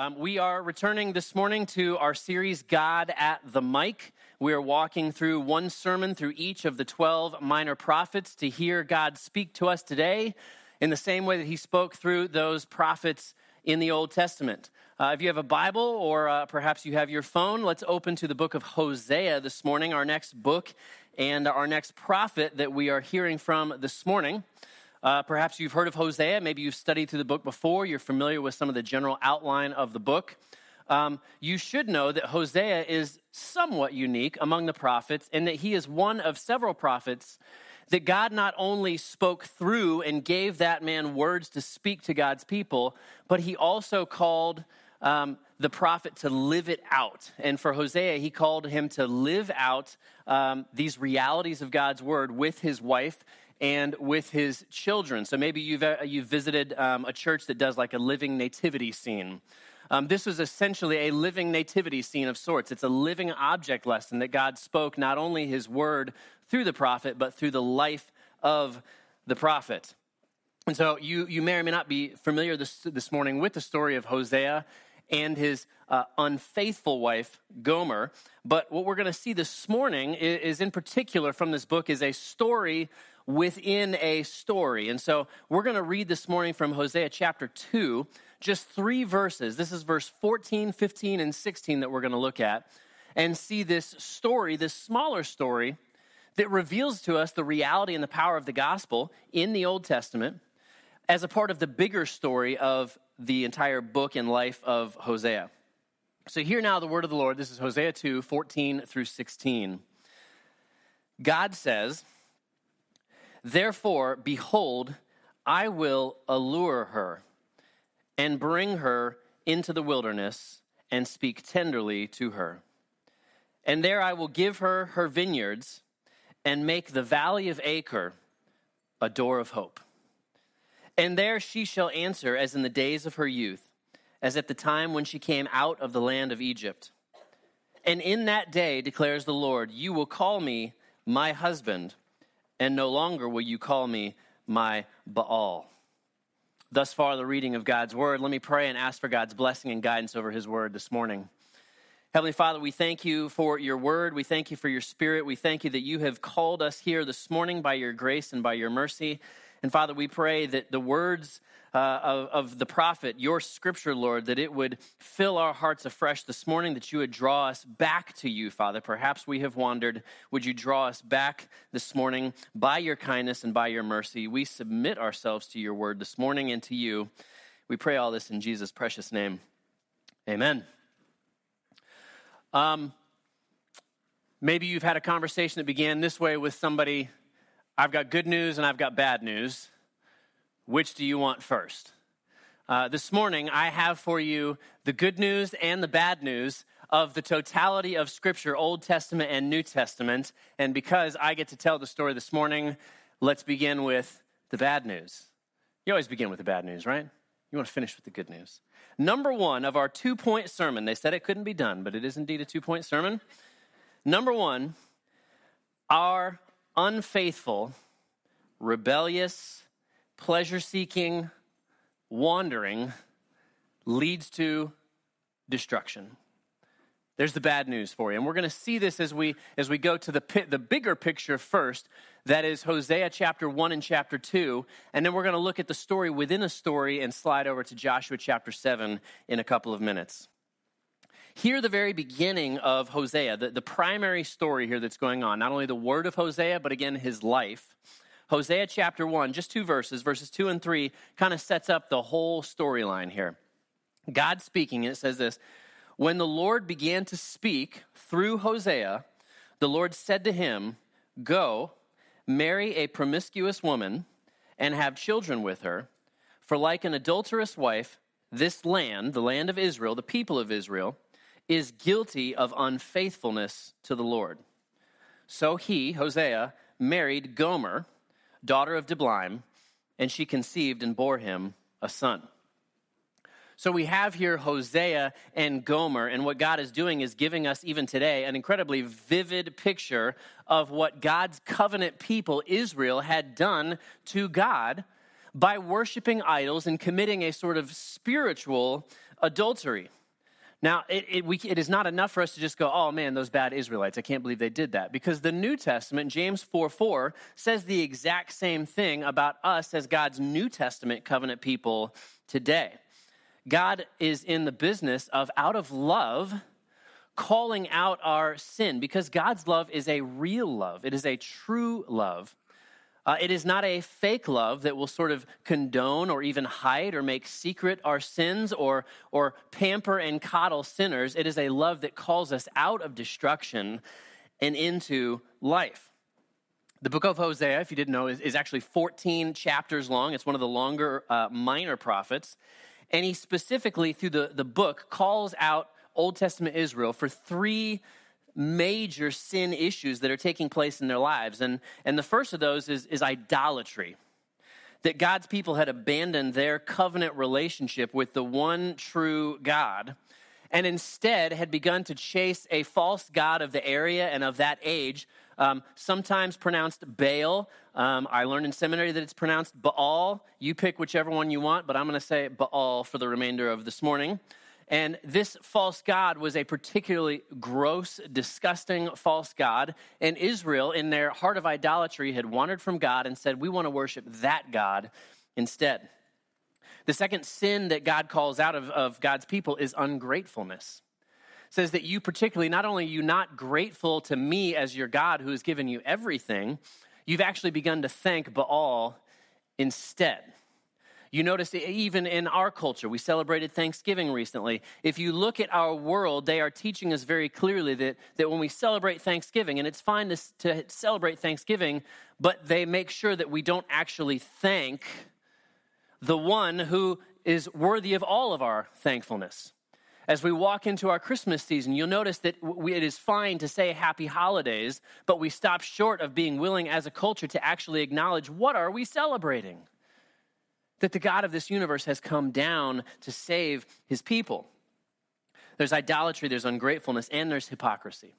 Um, we are returning this morning to our series, God at the Mic. We are walking through one sermon through each of the 12 minor prophets to hear God speak to us today in the same way that he spoke through those prophets in the Old Testament. Uh, if you have a Bible or uh, perhaps you have your phone, let's open to the book of Hosea this morning, our next book and our next prophet that we are hearing from this morning. Uh, perhaps you've heard of Hosea. Maybe you've studied through the book before. You're familiar with some of the general outline of the book. Um, you should know that Hosea is somewhat unique among the prophets in that he is one of several prophets that God not only spoke through and gave that man words to speak to God's people, but he also called um, the prophet to live it out. And for Hosea, he called him to live out um, these realities of God's word with his wife and with his children. So maybe you've, uh, you've visited um, a church that does like a living nativity scene. Um, this was essentially a living nativity scene of sorts. It's a living object lesson that God spoke not only his word through the prophet, but through the life of the prophet. And so you, you may or may not be familiar this, this morning with the story of Hosea and his uh, unfaithful wife, Gomer. But what we're going to see this morning is, is, in particular from this book, is a story within a story. And so we're going to read this morning from Hosea chapter 2, just three verses. This is verse 14, 15, and 16 that we're going to look at and see this story, this smaller story that reveals to us the reality and the power of the gospel in the Old Testament as a part of the bigger story of the entire book and life of Hosea. So, hear now the word of the Lord. This is Hosea 2 14 through 16. God says, Therefore, behold, I will allure her and bring her into the wilderness and speak tenderly to her. And there I will give her her vineyards and make the valley of Achor a door of hope. And there she shall answer as in the days of her youth, as at the time when she came out of the land of Egypt. And in that day, declares the Lord, you will call me my husband and no longer will you call me my Baal. Thus far, the reading of God's word. Let me pray and ask for God's blessing and guidance over his word this morning. Heavenly Father, we thank you for your word. We thank you for your spirit. We thank you that you have called us here this morning by your grace and by your mercy. And Father, we pray that the words uh, of, of the prophet, your scripture, Lord, that it would fill our hearts afresh this morning, that you would draw us back to you, Father. Perhaps we have wandered. Would you draw us back this morning by your kindness and by your mercy? We submit ourselves to your word this morning and to you. We pray all this in Jesus' precious name. Amen. Um, maybe you've had a conversation that began this way with somebody I've got good news and I've got bad news. Which do you want first? Uh, this morning, I have for you the good news and the bad news of the totality of Scripture, Old Testament and New Testament. And because I get to tell the story this morning, let's begin with the bad news. You always begin with the bad news, right? You want to finish with the good news. Number one of our two point sermon, they said it couldn't be done, but it is indeed a two point sermon. Number one, our unfaithful, rebellious, pleasure seeking, wandering leads to destruction. There's the bad news for you. And we're going to see this as we as we go to the the bigger picture first. That is Hosea chapter 1 and chapter 2, and then we're going to look at the story within a story and slide over to Joshua chapter 7 in a couple of minutes. Here, the very beginning of Hosea, the, the primary story here that's going on, not only the word of Hosea, but again, his life. Hosea chapter 1, just two verses, verses 2 and 3, kind of sets up the whole storyline here. God speaking, it says this When the Lord began to speak through Hosea, the Lord said to him, Go, marry a promiscuous woman, and have children with her, for like an adulterous wife, this land, the land of Israel, the people of Israel, is guilty of unfaithfulness to the Lord. So he, Hosea, married Gomer daughter of Diblaim, and she conceived and bore him a son. So we have here Hosea and Gomer, and what God is doing is giving us, even today, an incredibly vivid picture of what God's covenant people, Israel, had done to God by worshiping idols and committing a sort of spiritual adultery. Now, it, it, we, it is not enough for us to just go, oh man, those bad Israelites, I can't believe they did that. Because the New Testament, James 4 4, says the exact same thing about us as God's New Testament covenant people today. God is in the business of, out of love, calling out our sin because God's love is a real love, it is a true love. Uh, it is not a fake love that will sort of condone or even hide or make secret our sins or, or pamper and coddle sinners. It is a love that calls us out of destruction and into life. The book of Hosea, if you didn't know, is, is actually 14 chapters long. It's one of the longer uh, minor prophets. And he specifically, through the, the book, calls out Old Testament Israel for three major sin issues that are taking place in their lives. And, and the first of those is, is idolatry. That God's people had abandoned their covenant relationship with the one true God and instead had begun to chase a false God of the area and of that age, um, sometimes pronounced Baal. Um, I learned in seminary that it's pronounced Baal. You pick whichever one you want, but I'm going to say Baal for the remainder of this morning. And this false God was a particularly gross, disgusting false God. And Israel, in their heart of idolatry, had wandered from God and said, We want to worship that God instead. The second sin that God calls out of, of God's people is ungratefulness. Says that you, particularly, not only you not grateful to me as your God who has given you everything, you've actually begun to thank Baal instead. You notice even in our culture, we celebrated Thanksgiving recently. If you look at our world, they are teaching us very clearly that, that when we celebrate Thanksgiving, and it's fine to, to celebrate Thanksgiving, but they make sure that we don't actually thank the one who is worthy of all of our thankfulness. As we walk into our Christmas season, you'll notice that we, it is fine to say happy holidays, but we stop short of being willing as a culture to actually acknowledge what are we celebrating? That the God of this universe has come down to save his people. There's idolatry, there's ungratefulness, and there's hypocrisy.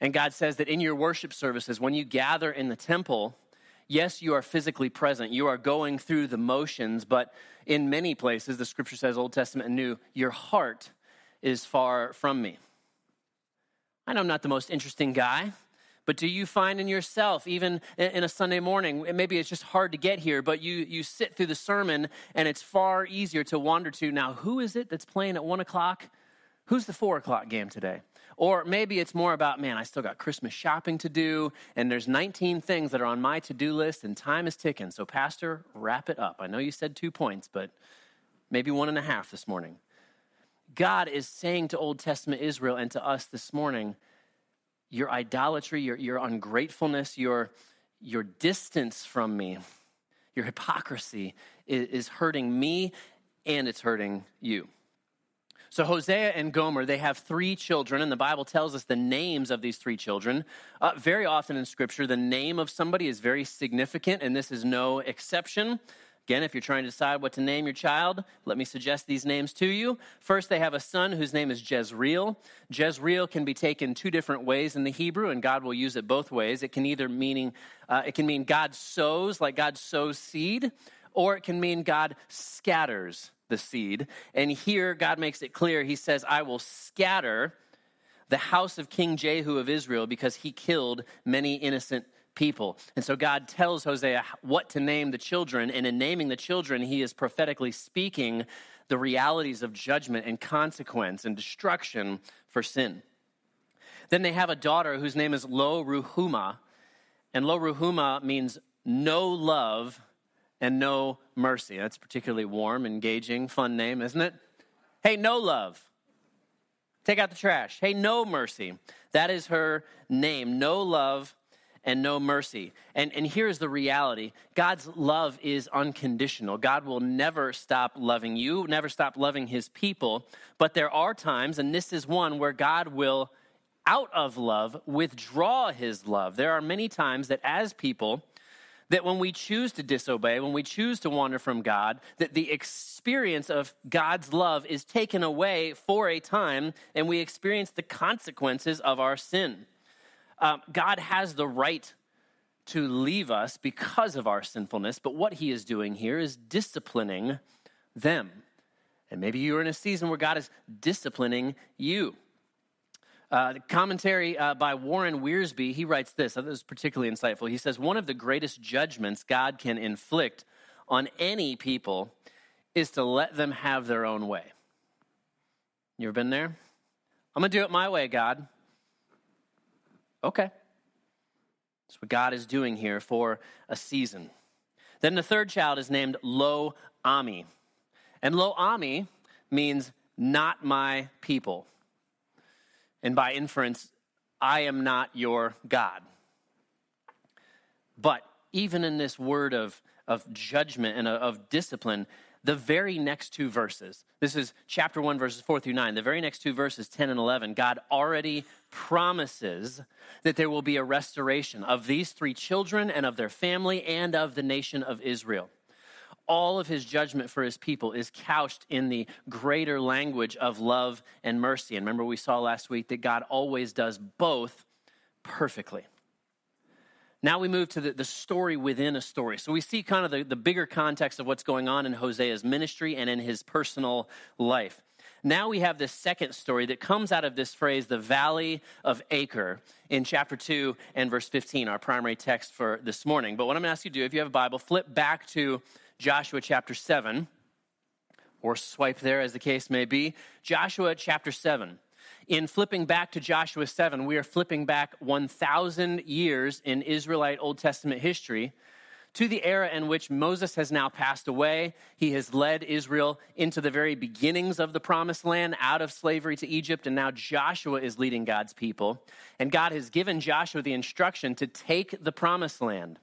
And God says that in your worship services, when you gather in the temple, yes, you are physically present. You are going through the motions, but in many places, the scripture says, Old Testament and New, your heart is far from me. I know I'm not the most interesting guy. But do you find in yourself, even in a Sunday morning, maybe it's just hard to get here, but you, you sit through the sermon and it's far easier to wander to now, who is it that's playing at one o'clock? Who's the four o'clock game today? Or maybe it's more about, man, I still got Christmas shopping to do, and there's 19 things that are on my to do list, and time is ticking. So, Pastor, wrap it up. I know you said two points, but maybe one and a half this morning. God is saying to Old Testament Israel and to us this morning, your idolatry, your, your ungratefulness, your, your distance from me, your hypocrisy is, is hurting me and it's hurting you. So, Hosea and Gomer, they have three children, and the Bible tells us the names of these three children. Uh, very often in Scripture, the name of somebody is very significant, and this is no exception. Again, if you're trying to decide what to name your child, let me suggest these names to you. First, they have a son whose name is Jezreel. Jezreel can be taken two different ways in the Hebrew, and God will use it both ways. It can either meaning uh, it can mean God sows, like God sows seed, or it can mean God scatters the seed. And here, God makes it clear. He says, "I will scatter." the house of King Jehu of Israel because he killed many innocent people. And so God tells Hosea what to name the children, and in naming the children, he is prophetically speaking the realities of judgment and consequence and destruction for sin. Then they have a daughter whose name is Lo Ruhamah, and Lo Ruhamah means no love and no mercy. That's particularly warm, engaging, fun name, isn't it? Hey, no love. Take out the trash. Hey, no mercy. That is her name. No love and no mercy. And, and here's the reality God's love is unconditional. God will never stop loving you, never stop loving his people. But there are times, and this is one where God will, out of love, withdraw his love. There are many times that as people, that when we choose to disobey, when we choose to wander from God, that the experience of God's love is taken away for a time and we experience the consequences of our sin. Um, God has the right to leave us because of our sinfulness, but what he is doing here is disciplining them. And maybe you're in a season where God is disciplining you. Uh, commentary uh, by Warren Wiersbe, he writes this. This is particularly insightful. He says, One of the greatest judgments God can inflict on any people is to let them have their own way. You ever been there? I'm going to do it my way, God. Okay. That's what God is doing here for a season. Then the third child is named Lo Ammi. And Lo Ammi means not my people. And by inference, I am not your God. But even in this word of, of judgment and of discipline, the very next two verses, this is chapter 1, verses 4 through 9, the very next two verses, 10 and 11, God already promises that there will be a restoration of these three children and of their family and of the nation of Israel all of his judgment for his people is couched in the greater language of love and mercy. And remember, we saw last week that God always does both perfectly. Now we move to the, the story within a story. So we see kind of the, the bigger context of what's going on in Hosea's ministry and in his personal life. Now we have this second story that comes out of this phrase, the Valley of Achor, in chapter 2 and verse 15, our primary text for this morning. But what I'm going to ask you to do, if you have a Bible, flip back to Joshua chapter 7, or swipe there as the case may be. Joshua chapter 7. In flipping back to Joshua 7, we are flipping back 1,000 years in Israelite Old Testament history to the era in which Moses has now passed away. He has led Israel into the very beginnings of the promised land, out of slavery to Egypt, and now Joshua is leading God's people. And God has given Joshua the instruction to take the promised land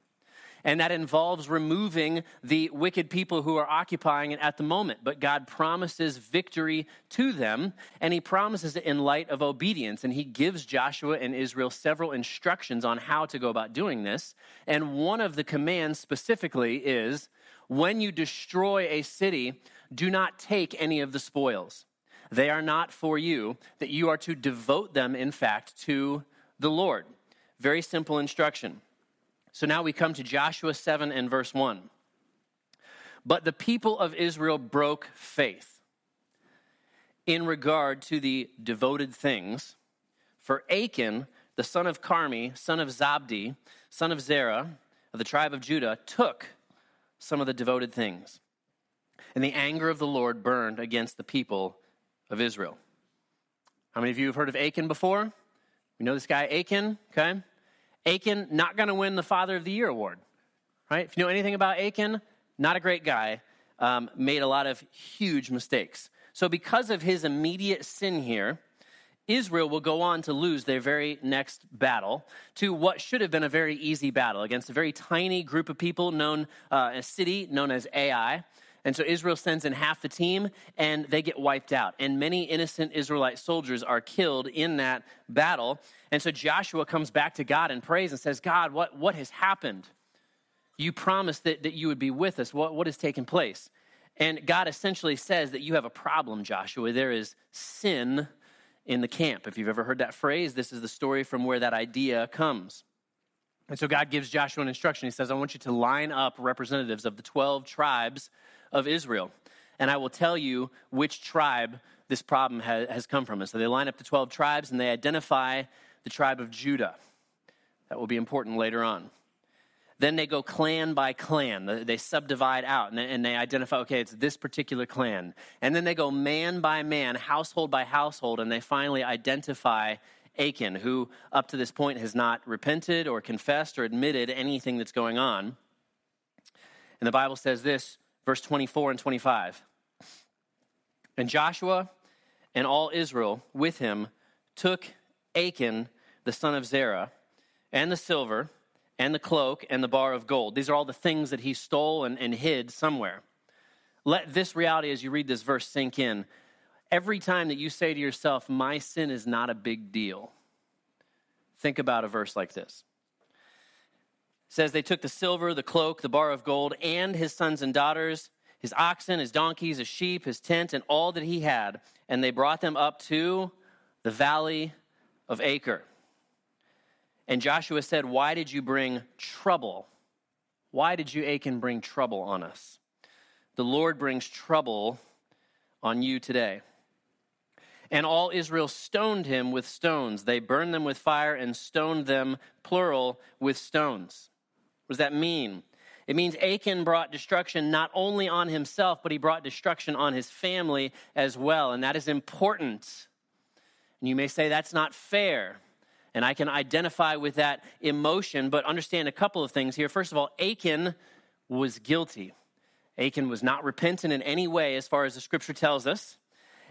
and that involves removing the wicked people who are occupying it at the moment. But God promises victory to them, and He promises it in light of obedience. And He gives Joshua and Israel several instructions on how to go about doing this. And one of the commands specifically is when you destroy a city, do not take any of the spoils. They are not for you, that you are to devote them, in fact, to the Lord. Very simple instruction. So now we come to Joshua 7 and verse 1. But the people of Israel broke faith in regard to the devoted things. For Achan, the son of Carmi, son of Zabdi, son of Zerah, of the tribe of Judah, took some of the devoted things. And the anger of the Lord burned against the people of Israel. How many of you have heard of Achan before? We know this guy, Achan, okay? Achan, not going to win the Father of the Year award, right? If you know anything about Achan, not a great guy, um, made a lot of huge mistakes. So, because of his immediate sin here, Israel will go on to lose their very next battle to what should have been a very easy battle against a very tiny group of people known, uh, a city known as Ai. And so Israel sends in half the team and they get wiped out. And many innocent Israelite soldiers are killed in that battle. And so Joshua comes back to God and prays and says, God, what, what has happened? You promised that, that you would be with us. What, what has taken place? And God essentially says that you have a problem, Joshua. There is sin in the camp. If you've ever heard that phrase, this is the story from where that idea comes. And so God gives Joshua an instruction. He says, I want you to line up representatives of the 12 tribes of Israel. And I will tell you which tribe this problem has come from. And so they line up the 12 tribes and they identify the tribe of Judah. That will be important later on. Then they go clan by clan. They subdivide out and they identify, okay, it's this particular clan. And then they go man by man, household by household, and they finally identify Achan, who up to this point has not repented or confessed or admitted anything that's going on. And the Bible says this verse 24 and 25. And Joshua and all Israel with him took Achan, the son of Zerah, and the silver, and the cloak, and the bar of gold. These are all the things that he stole and, and hid somewhere. Let this reality, as you read this verse, sink in. Every time that you say to yourself, My sin is not a big deal, think about a verse like this says they took the silver, the cloak, the bar of gold, and his sons and daughters, his oxen, his donkeys, his sheep, his tent, and all that he had, and they brought them up to the valley of Achor. And Joshua said, Why did you bring trouble? Why did you, Achan, bring trouble on us? The Lord brings trouble on you today. And all Israel stoned him with stones. They burned them with fire and stoned them, plural, with stones. What does that mean? It means Achan brought destruction not only on himself, but he brought destruction on his family as well. And that is important. And you may say that's not fair. And I can identify with that emotion, but understand a couple of things here. First of all, Achan was guilty. Achan was not repentant in any way, as far as the scripture tells us.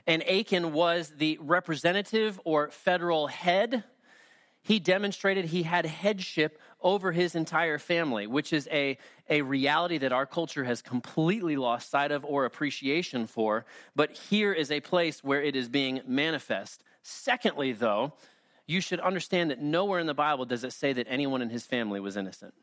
And Achan was the representative or federal head. He demonstrated he had headship over his entire family, which is a, a reality that our culture has completely lost sight of or appreciation for. But here is a place where it is being manifest. Secondly, though, you should understand that nowhere in the Bible does it say that anyone in his family was innocent.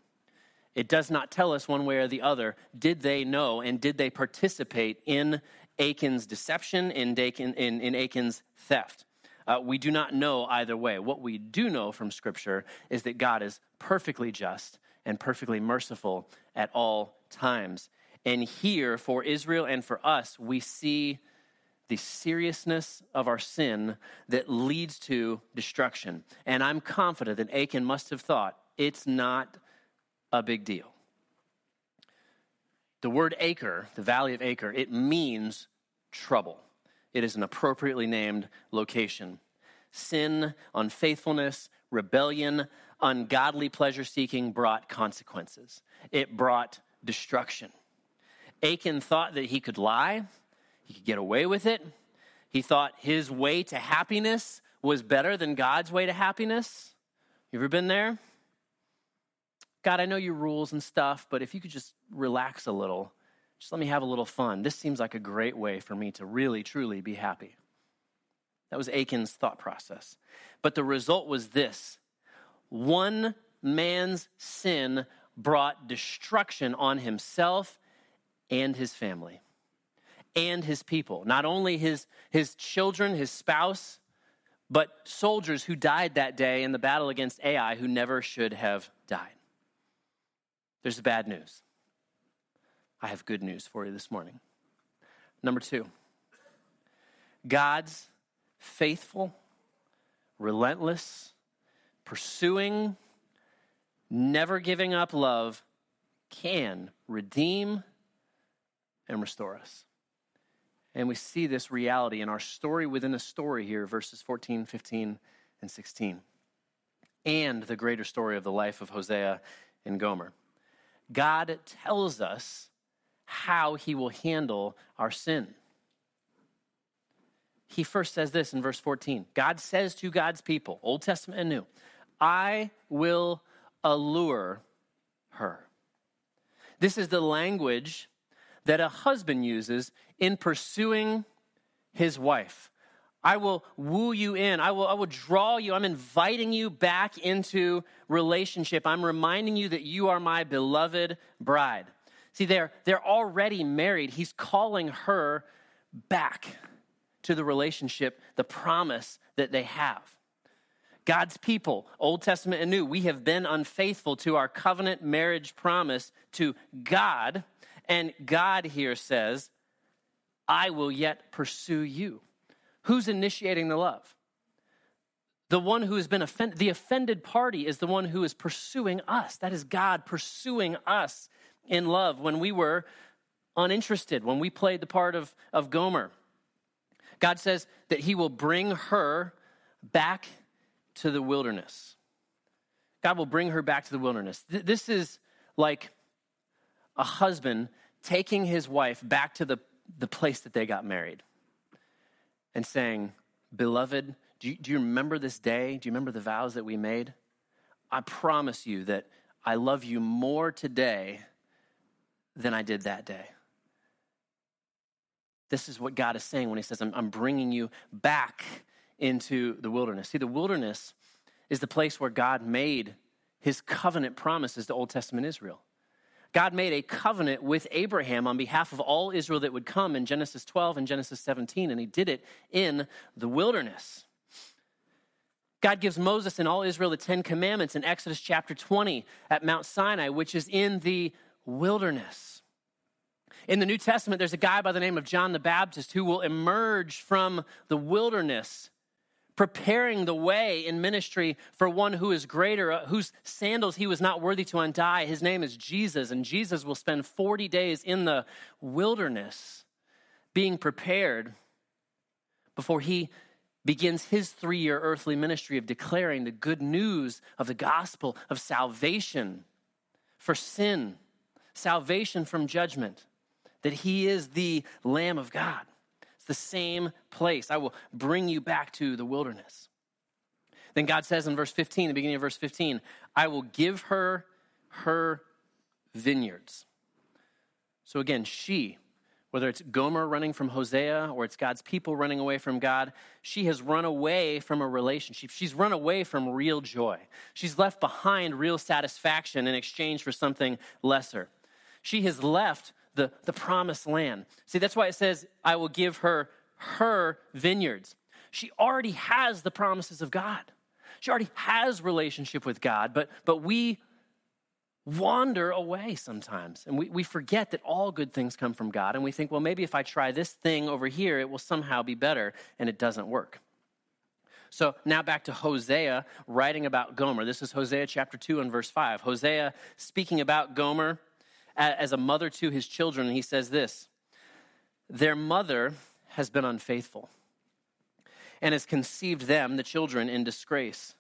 It does not tell us one way or the other did they know and did they participate in Achan's deception, in, Achan, in, in Achan's theft. Uh, we do not know either way. What we do know from Scripture is that God is perfectly just and perfectly merciful at all times. And here, for Israel and for us, we see the seriousness of our sin that leads to destruction. And I'm confident that Achan must have thought it's not a big deal. The word Achor, the valley of Achor, it means trouble. It is an appropriately named location. Sin, unfaithfulness, rebellion, ungodly pleasure seeking brought consequences. It brought destruction. Achan thought that he could lie, he could get away with it. He thought his way to happiness was better than God's way to happiness. You ever been there? God, I know your rules and stuff, but if you could just relax a little, just let me have a little fun. This seems like a great way for me to really, truly be happy. That was Achan's thought process. But the result was this one man's sin brought destruction on himself and his family and his people. Not only his, his children, his spouse, but soldiers who died that day in the battle against Ai who never should have died. There's the bad news. I have good news for you this morning. Number two, God's faithful, relentless, pursuing, never giving up love can redeem and restore us. And we see this reality in our story within a story here, verses 14, 15, and 16, and the greater story of the life of Hosea and Gomer. God tells us how he will handle our sin. He first says this in verse 14 God says to God's people, Old Testament and New, I will allure her. This is the language that a husband uses in pursuing his wife. I will woo you in. I will, I will draw you. I'm inviting you back into relationship. I'm reminding you that you are my beloved bride. See, they're, they're already married. He's calling her back to the relationship, the promise that they have. God's people, Old Testament and New, we have been unfaithful to our covenant marriage promise to God and God here says, I will yet pursue you. Who's initiating the love? The one who has been offended, the offended party is the one who is pursuing us. That is God pursuing us in love when we were uninterested, when we played the part of, of Gomer. God says that he will bring her back to the wilderness. God will bring her back to the wilderness. This is like a husband taking his wife back to the, the place that they got married and saying, Beloved, do you, do you remember this day? Do you remember the vows that we made? I promise you that I love you more today than I did that day. This is what God is saying when He says, I'm, I'm bringing you back into the wilderness. See, the wilderness is the place where God made His covenant promises to Old Testament Israel. God made a covenant with Abraham on behalf of all Israel that would come in Genesis 12 and Genesis 17, and he did it in the wilderness. God gives Moses and all Israel the Ten Commandments in Exodus chapter 20 at Mount Sinai, which is in the wilderness. In the New Testament, there's a guy by the name of John the Baptist who will emerge from the wilderness, preparing the way in ministry for one who is greater, uh, whose sandals he was not worthy to untie. His name is Jesus, and Jesus will spend 40 days in the wilderness being prepared before he begins his three year earthly ministry of declaring the good news of the gospel of salvation for sin, salvation from judgment, that he is the Lamb of God. It's the same place. I will bring you back to the wilderness. Then God says in verse 15, the beginning of verse 15, I will give her her vineyards. So again, she, whether it's Gomer running from Hosea or it's God's people running away from God, she has run away from a relationship. She's run away from real joy. She's left behind real satisfaction in exchange for something lesser. She has left the, the promised land. See, that's why it says, I will give her her vineyards. She already has the promises of God. She already has relationship with God, but, but we wander away sometimes. And we, we forget that all good things come from God. And we think, well, maybe if I try this thing over here, it will somehow be better. And it doesn't work. So now back to Hosea writing about Gomer. This is Hosea chapter 2 and verse 5. Hosea speaking about Gomer as a mother to his children. And he says this Their mother has been unfaithful and has conceived them, the children, in disgrace.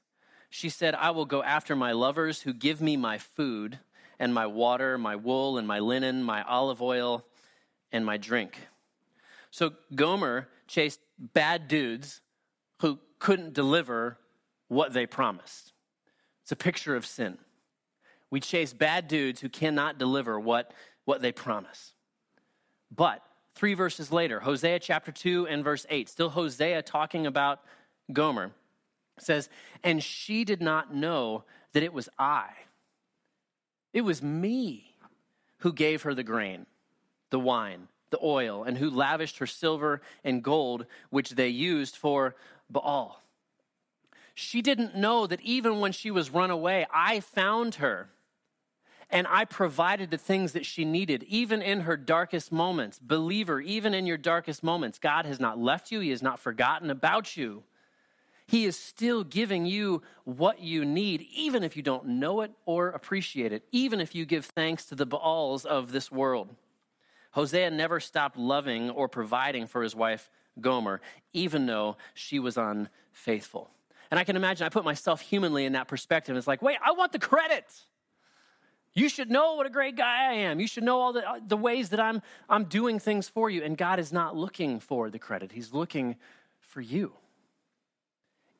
She said, I will go after my lovers who give me my food and my water, my wool and my linen, my olive oil and my drink. So Gomer chased bad dudes who couldn't deliver what they promised. It's a picture of sin. We chase bad dudes who cannot deliver what, what they promise. But three verses later, Hosea chapter 2 and verse 8, still Hosea talking about Gomer says, And she did not know that it was I. It was me who gave her the grain, the wine, the oil, and who lavished her silver and gold, which they used for Baal. She didn't know that even when she was run away, I found her and I provided the things that she needed, even in her darkest moments. Believer, even in your darkest moments, God has not left you, He has not forgotten about you. He is still giving you what you need, even if you don't know it or appreciate it, even if you give thanks to the Baals of this world. Hosea never stopped loving or providing for his wife Gomer, even though she was unfaithful. And I can imagine, I put myself humanly in that perspective. It's like, wait, I want the credit. You should know what a great guy I am. You should know all the, uh, the ways that I'm, I'm doing things for you. And God is not looking for the credit, He's looking for you.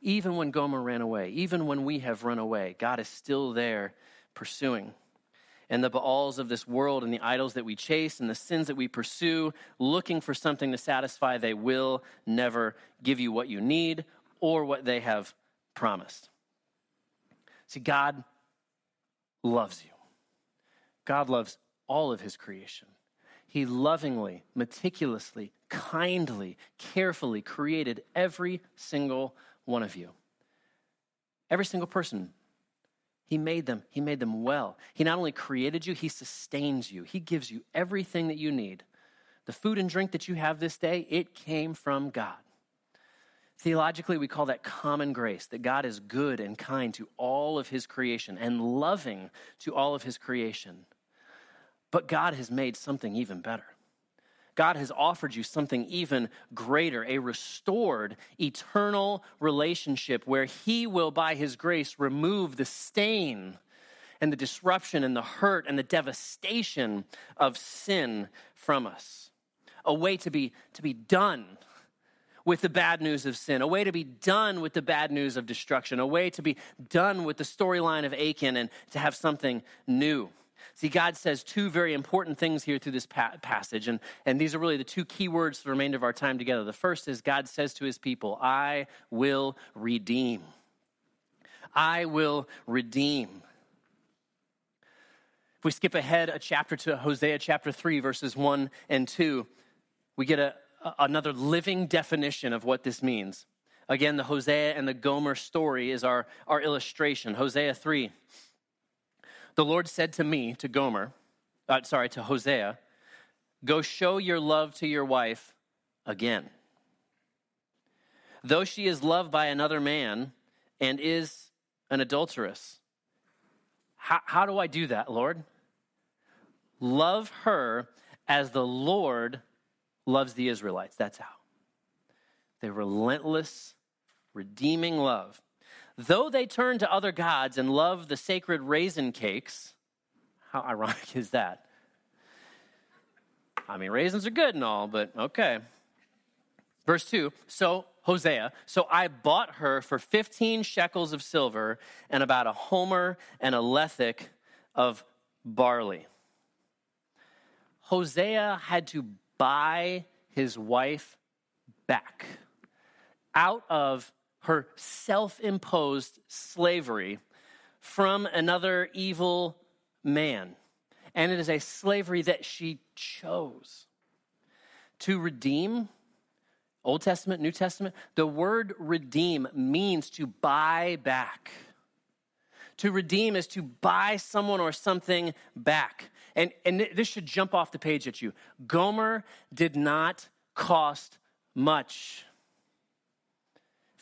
Even when Gomer ran away, even when we have run away, God is still there pursuing. And the Baals of this world and the idols that we chase and the sins that we pursue, looking for something to satisfy, they will never give you what you need or what they have promised. See, God loves you. God loves all of his creation. He lovingly, meticulously, kindly, carefully created every single one of you. Every single person. He made them. He made them well. He not only created you, He sustains you. He gives you everything that you need. The food and drink that you have this day, it came from God. Theologically, we call that common grace, that God is good and kind to all of His creation and loving to all of His creation. But God has made something even better. God has offered you something even greater a restored, eternal relationship where He will, by His grace, remove the stain and the disruption and the hurt and the devastation of sin from us. A way to be, to be done with the bad news of sin, a way to be done with the bad news of destruction, a way to be done with the storyline of Achan and to have something new. See, God says two very important things here through this pa- passage, and, and these are really the two key words for the remainder of our time together. The first is God says to his people, I will redeem. I will redeem. If we skip ahead a chapter to Hosea chapter 3, verses 1 and 2, we get a, another living definition of what this means. Again, the Hosea and the Gomer story is our, our illustration. Hosea 3 the Lord said to me, to Gomer, uh, sorry, to Hosea, go show your love to your wife again. Though she is loved by another man and is an adulteress. How, how do I do that, Lord? Love her as the Lord loves the Israelites. That's how. The relentless, redeeming love. Though they turn to other gods and love the sacred raisin cakes, how ironic is that? I mean, raisins are good and all, but okay. Verse 2 So, Hosea, so I bought her for 15 shekels of silver and about a homer and a lethek of barley. Hosea had to buy his wife back out of her self imposed slavery from another evil man. And it is a slavery that she chose. To redeem, Old Testament, New Testament, the word redeem means to buy back. To redeem is to buy someone or something back. And, and this should jump off the page at you. Gomer did not cost much.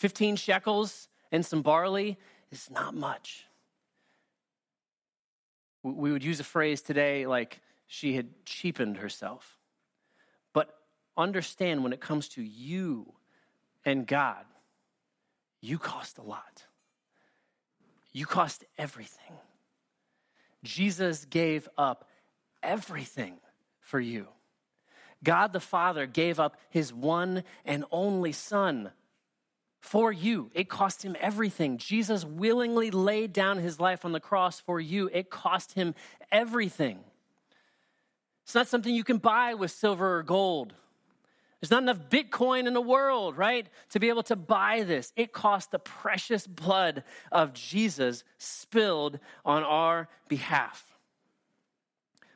15 shekels and some barley is not much. We would use a phrase today like she had cheapened herself. But understand when it comes to you and God, you cost a lot. You cost everything. Jesus gave up everything for you. God the Father gave up his one and only Son for you. It cost him everything. Jesus willingly laid down his life on the cross for you. It cost him everything. It's not something you can buy with silver or gold. There's not enough Bitcoin in the world, right, to be able to buy this. It cost the precious blood of Jesus spilled on our behalf.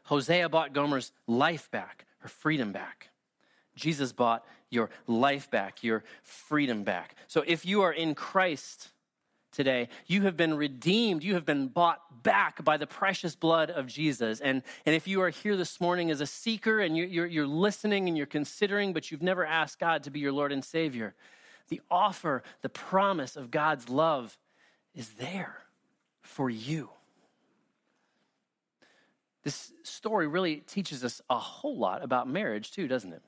Hosea bought Gomer's life back, her freedom back. Jesus bought your life back, your freedom back. So if you are in Christ today, you have been redeemed, you have been bought back by the precious blood of Jesus. And, and if you are here this morning as a seeker and you're, you're, you're listening and you're considering, but you've never asked God to be your Lord and Savior, the offer, the promise of God's love is there for you. This story really teaches us a whole lot about marriage, too, doesn't it?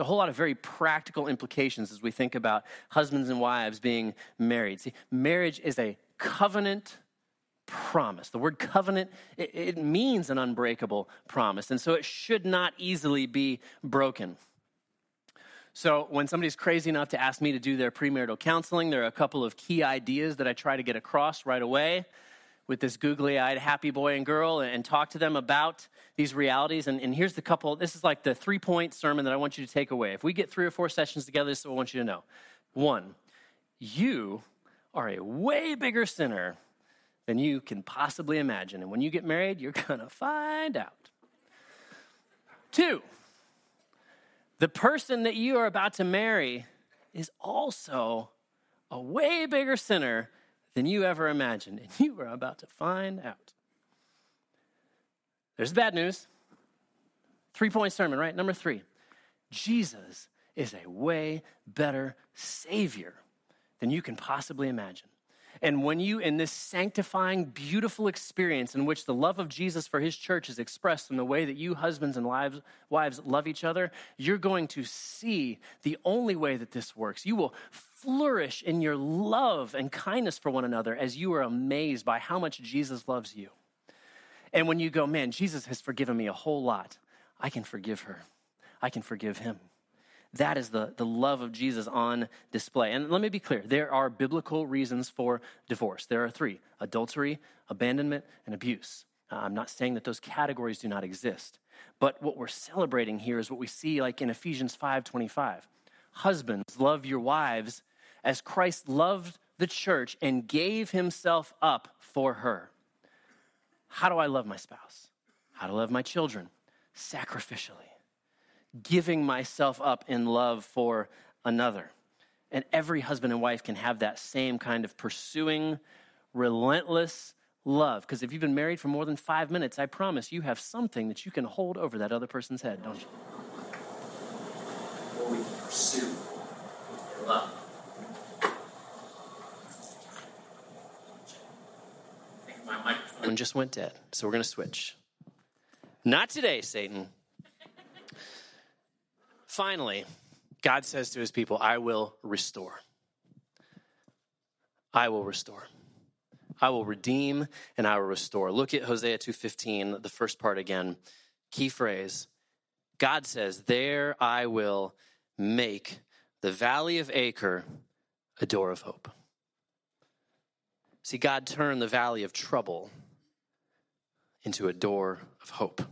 A whole lot of very practical implications as we think about husbands and wives being married. See, marriage is a covenant promise. The word covenant, it, it, means an unbreakable promise, and so it should not easily be broken. So, when somebody's crazy enough to ask me to do their premarital counseling, there are a couple of key ideas that I try to get across right away with this googly eyed happy boy and girl and, talk to them about these realities. And, and here's the couple this is like the three point sermon that I want you to take away. If we get three or four sessions together, this is what I want you to know. One, you are a way bigger sinner than you can possibly imagine. And when you get married, you're going to find out. Two, the person that you are about to marry is also a way bigger sinner than you ever imagined, and you are about to find out. There's the bad news. Three point sermon, right? Number three Jesus is a way better Savior than you can possibly imagine. And when you, in this sanctifying, beautiful experience in which the love of Jesus for his church is expressed in the way that you, husbands and wives, wives love each other, you're going to see the only way that this works. You will flourish in your love and kindness for one another as you are amazed by how much Jesus loves you. And when you go, man, Jesus has forgiven me a whole lot, I can forgive her, I can forgive him. That is the, the love of Jesus on display. And let me be clear there are biblical reasons for divorce. There are three adultery, abandonment, and abuse. Uh, I'm not saying that those categories do not exist. But what we're celebrating here is what we see like in Ephesians 5:25. Husbands, love your wives as Christ loved the church and gave himself up for her. How do I love my spouse? How to love my children? Sacrificially giving myself up in love for another. And every husband and wife can have that same kind of pursuing, relentless love. Because if you've been married for more than five minutes, I promise you have something that you can hold over that other person's head, don't you? Or we pursue love. I think microphone just went dead, so we're going to switch. Not today, Satan. Finally, God says to his people, I will restore. I will restore. I will redeem and I will restore. Look at Hosea 2:15, the first part again. Key phrase. God says, "There I will make the valley of Achor a door of hope." See, God turned the valley of trouble into a door of hope.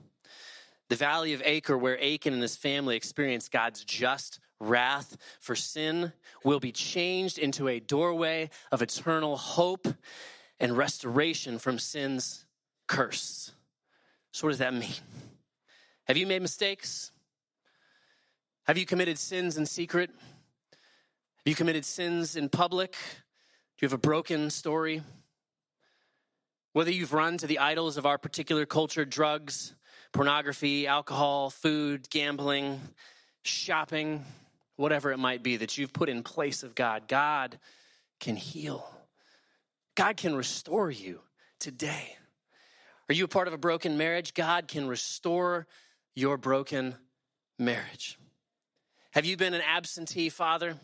The valley of Achor, where Achan and his family experienced God's just wrath for sin, will be changed into a doorway of eternal hope and restoration from sin's curse. So, what does that mean? Have you made mistakes? Have you committed sins in secret? Have you committed sins in public? Do you have a broken story? Whether you've run to the idols of our particular culture, drugs, pornography, alcohol, food, gambling, shopping, whatever it might be that you've put in place of God, God can heal. God can restore you today. Are you a part of a broken marriage? God can restore your broken marriage. Have you been an absentee father?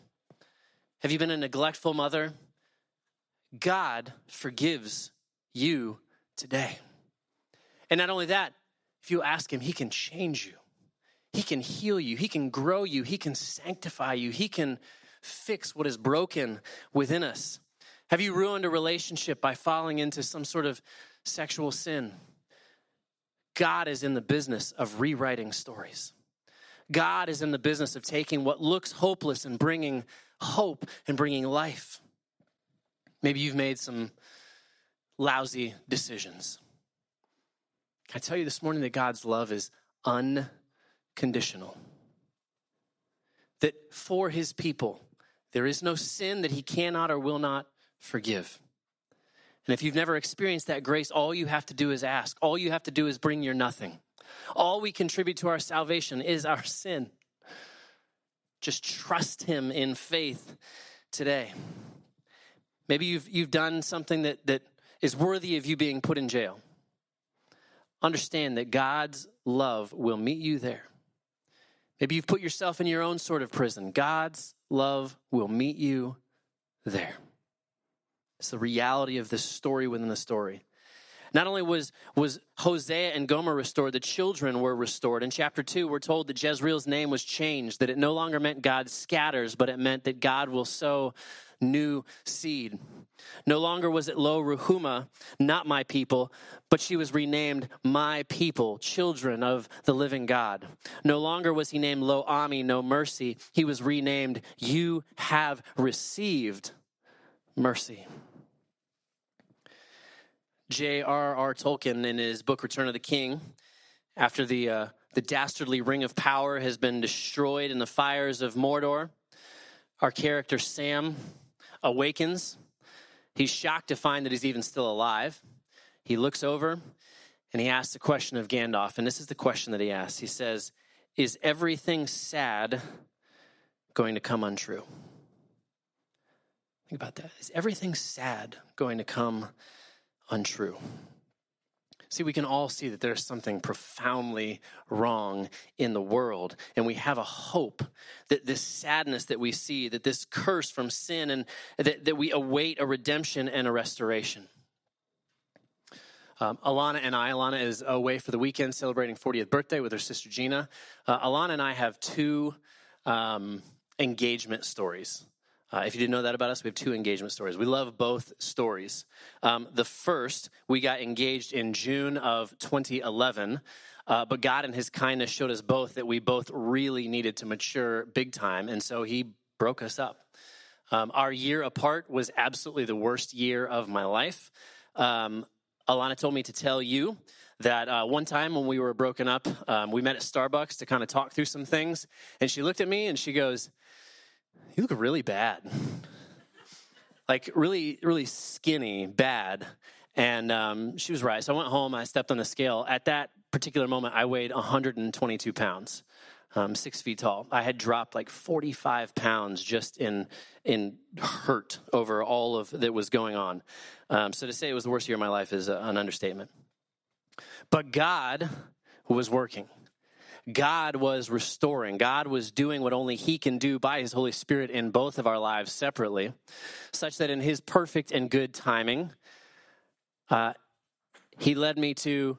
Have you been a neglectful mother? God forgives you today. And not only that, if you ask Him, He can change you, He can heal you, He can grow you, He can sanctify you, He can fix what is broken within us. Have you ruined a relationship by falling into some sort of sexual sin? God is in the business of rewriting stories. God is in the business of taking what looks hopeless and bringing hope and bringing life. Maybe you've made some lousy decisions. Can I tell you this morning that God's love is unconditional? That for his people, there is no sin that he cannot or will not forgive. And if you've never experienced that grace, all you have to do is ask. All you have to do is bring your nothing. All we contribute to our salvation is our sin. Just trust him in faith today. Maybe you've, you've done something that, that is worthy of you being put in jail. Understand that God's love will meet you there. Maybe you've put yourself in your own sort of prison. God's love will meet you there. It's the reality of this story within the story. Not only was, was Hosea and Gomer restored, the children were restored. In chapter 2, we're told that Jezreel's name was changed, that it no longer meant God scatters, but it meant that God will sow new seed. No longer was it Lo Ruhamah, not my people, but she was renamed my people, children of the living God. No longer was he named Lo Ammi, no mercy. He was renamed You have received mercy. J.R.R. Tolkien, in his book Return of the King, after the, uh, the dastardly ring of power has been destroyed in the fires of Mordor, our character Sam awakens. He's shocked to find that he's even still alive. He looks over and he asks the question of Gandalf, and this is the question that he asks. He says, Is everything sad going to come untrue? Think about that. Is everything sad going to come untrue? See, we can all see that there's something profoundly wrong in the world, and we have a hope that this sadness that we see, that this curse from sin, and that, that we await a redemption and a restoration. Um, Alana and I, Alana is away for the weekend celebrating 40th birthday with her sister Gina. Uh, Alana and I have two um, engagement stories. Uh, if you didn't know that about us, we have two engagement stories. We love both stories. Um, the first, we got engaged in June of 2011. Uh, but God, in His kindness, showed us both that we both really needed to mature big time. And so He broke us up. Um, our year apart was absolutely the worst year of my life. Um, Alana told me to tell you that uh, one time when we were broken up, um, we met at Starbucks to kind of talk through some things. And she looked at me and she goes, you look really bad. like really, really skinny, bad. And um, she was right. So I went home, I stepped on the scale. At that particular moment, I weighed 122 pounds. Um, six feet tall. I had dropped like 45 pounds just in in hurt over all of that was going on. Um, so to say it was the worst year of my life is a, an understatement. But God was working. God was restoring. God was doing what only He can do by His Holy Spirit in both of our lives separately, such that in His perfect and good timing, uh, He led me to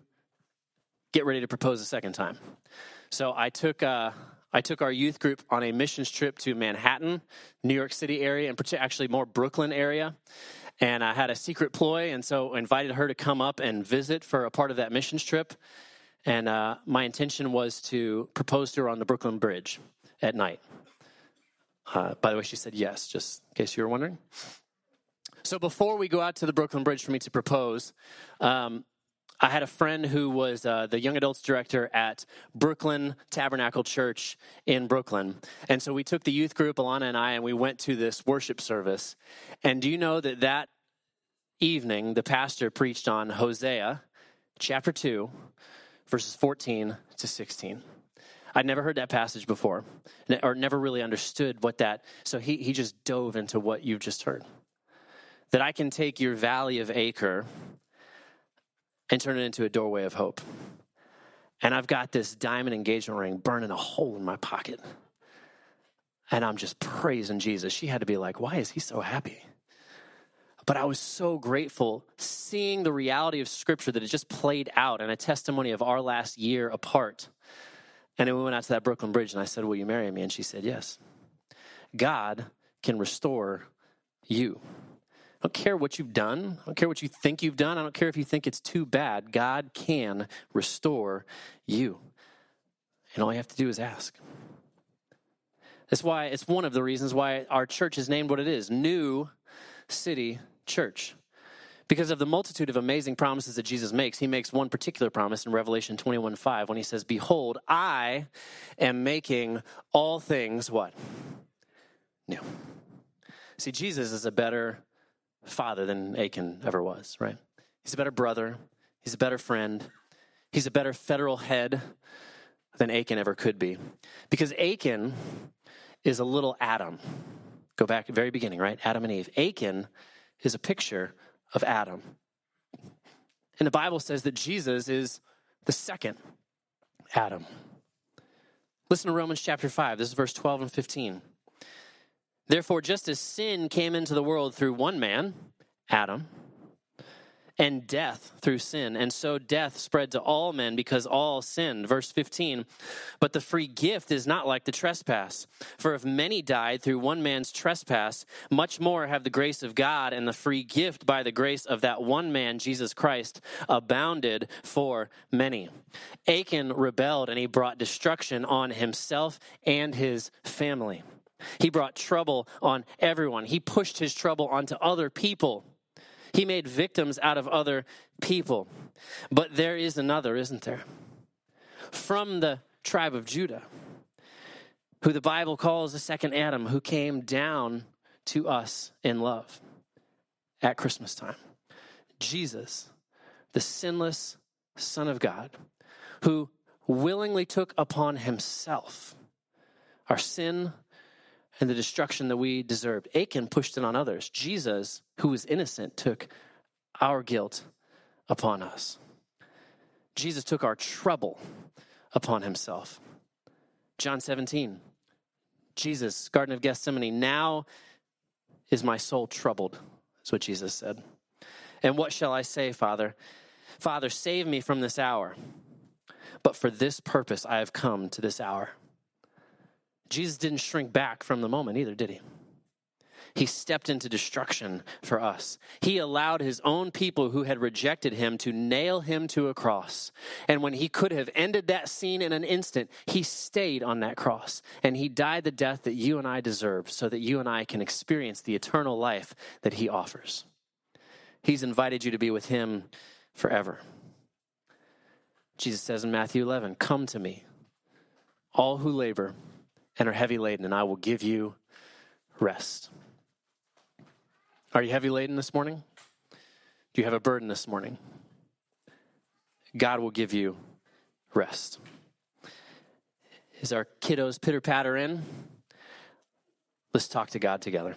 get ready to propose a second time. So I took. Uh, I took our youth group on a missions trip to Manhattan, New York City area, and actually more Brooklyn area. And I had a secret ploy, and so invited her to come up and visit for a part of that missions trip. And uh, my intention was to propose to her on the Brooklyn Bridge at night. Uh, by the way, she said yes, just in case you were wondering. So before we go out to the Brooklyn Bridge for me to propose, um, I had a friend who was uh, the young adults director at Brooklyn Tabernacle Church in Brooklyn. And so we took the youth group, Alana and I, and we went to this worship service. And do you know that that evening, the pastor preached on Hosea chapter 2, verses 14 to 16. I'd never heard that passage before, or never really understood what that. So he, he just dove into what you've just heard. That I can take your valley of Achor and turn it into a doorway of hope. And I've got this diamond engagement ring burning a hole in my pocket. And I'm just praising Jesus. She had to be like, why is he so happy? But I was so grateful seeing the reality of Scripture that it just played out and a testimony of our last year apart. And then we went out to that Brooklyn Bridge and I said, Will you marry me? And she said, Yes. God can restore you. I don't care what you've done. I don't care what you think you've done. I don't care if you think it's too bad. God can restore you. And all you have to do is ask. That's why it's one of the reasons why our church is named what it is New City church. Because of the multitude of amazing promises that Jesus makes, he makes one particular promise in Revelation 21 5 when he says, Behold, I am making all things what? New. See, Jesus is a better father than Achan ever was, right? He's a better brother, he's a better friend, he's a better federal head than Achan ever could be. Because Achan is a little Adam. Go back very beginning, right? Adam and Eve. Achan is a picture of Adam. And the Bible says that Jesus is the second Adam. Listen to Romans chapter 5. This is verse 12 and 15. Therefore, just as sin came into the world through one man, Adam, and death through sin. And so death spread to all men because all sinned. Verse 15. But the free gift is not like the trespass. For if many died through one man's trespass, much more have the grace of God and the free gift by the grace of that one man, Jesus Christ, abounded for many. Achan rebelled and he brought destruction on himself and his family. He brought trouble on everyone. He pushed his trouble onto other people. He made victims out of other people. But there is another, isn't there? From the tribe of Judah, who the Bible calls the second Adam, who came down to us in love at Christmas time. Jesus, the sinless Son of God, who willingly took upon himself our sin, and the destruction that we deserved. Achan pushed it on others. Jesus, who was innocent, took our guilt upon us. Jesus took our trouble upon himself. John 17, Jesus, Garden of Gethsemane, now is my soul troubled, is what Jesus said. And what shall I say, Father? Father, save me from this hour. But for this purpose I have come to this hour. Jesus didn't shrink back from the moment either, did he? He stepped into destruction for us. He allowed his own people who had rejected him to nail him to a cross. And when he could have ended that scene in an instant, he stayed on that cross and he died the death that you and I deserve so that you and I can experience the eternal life that he offers. He's invited you to be with him forever. Jesus says in Matthew 11, Come to me, all who labor and are heavy laden, and I will give you rest. Are you heavy laden this morning? Do you have a burden this morning? God will give you rest. Is our kiddos pitter patter in? Let's talk to God together.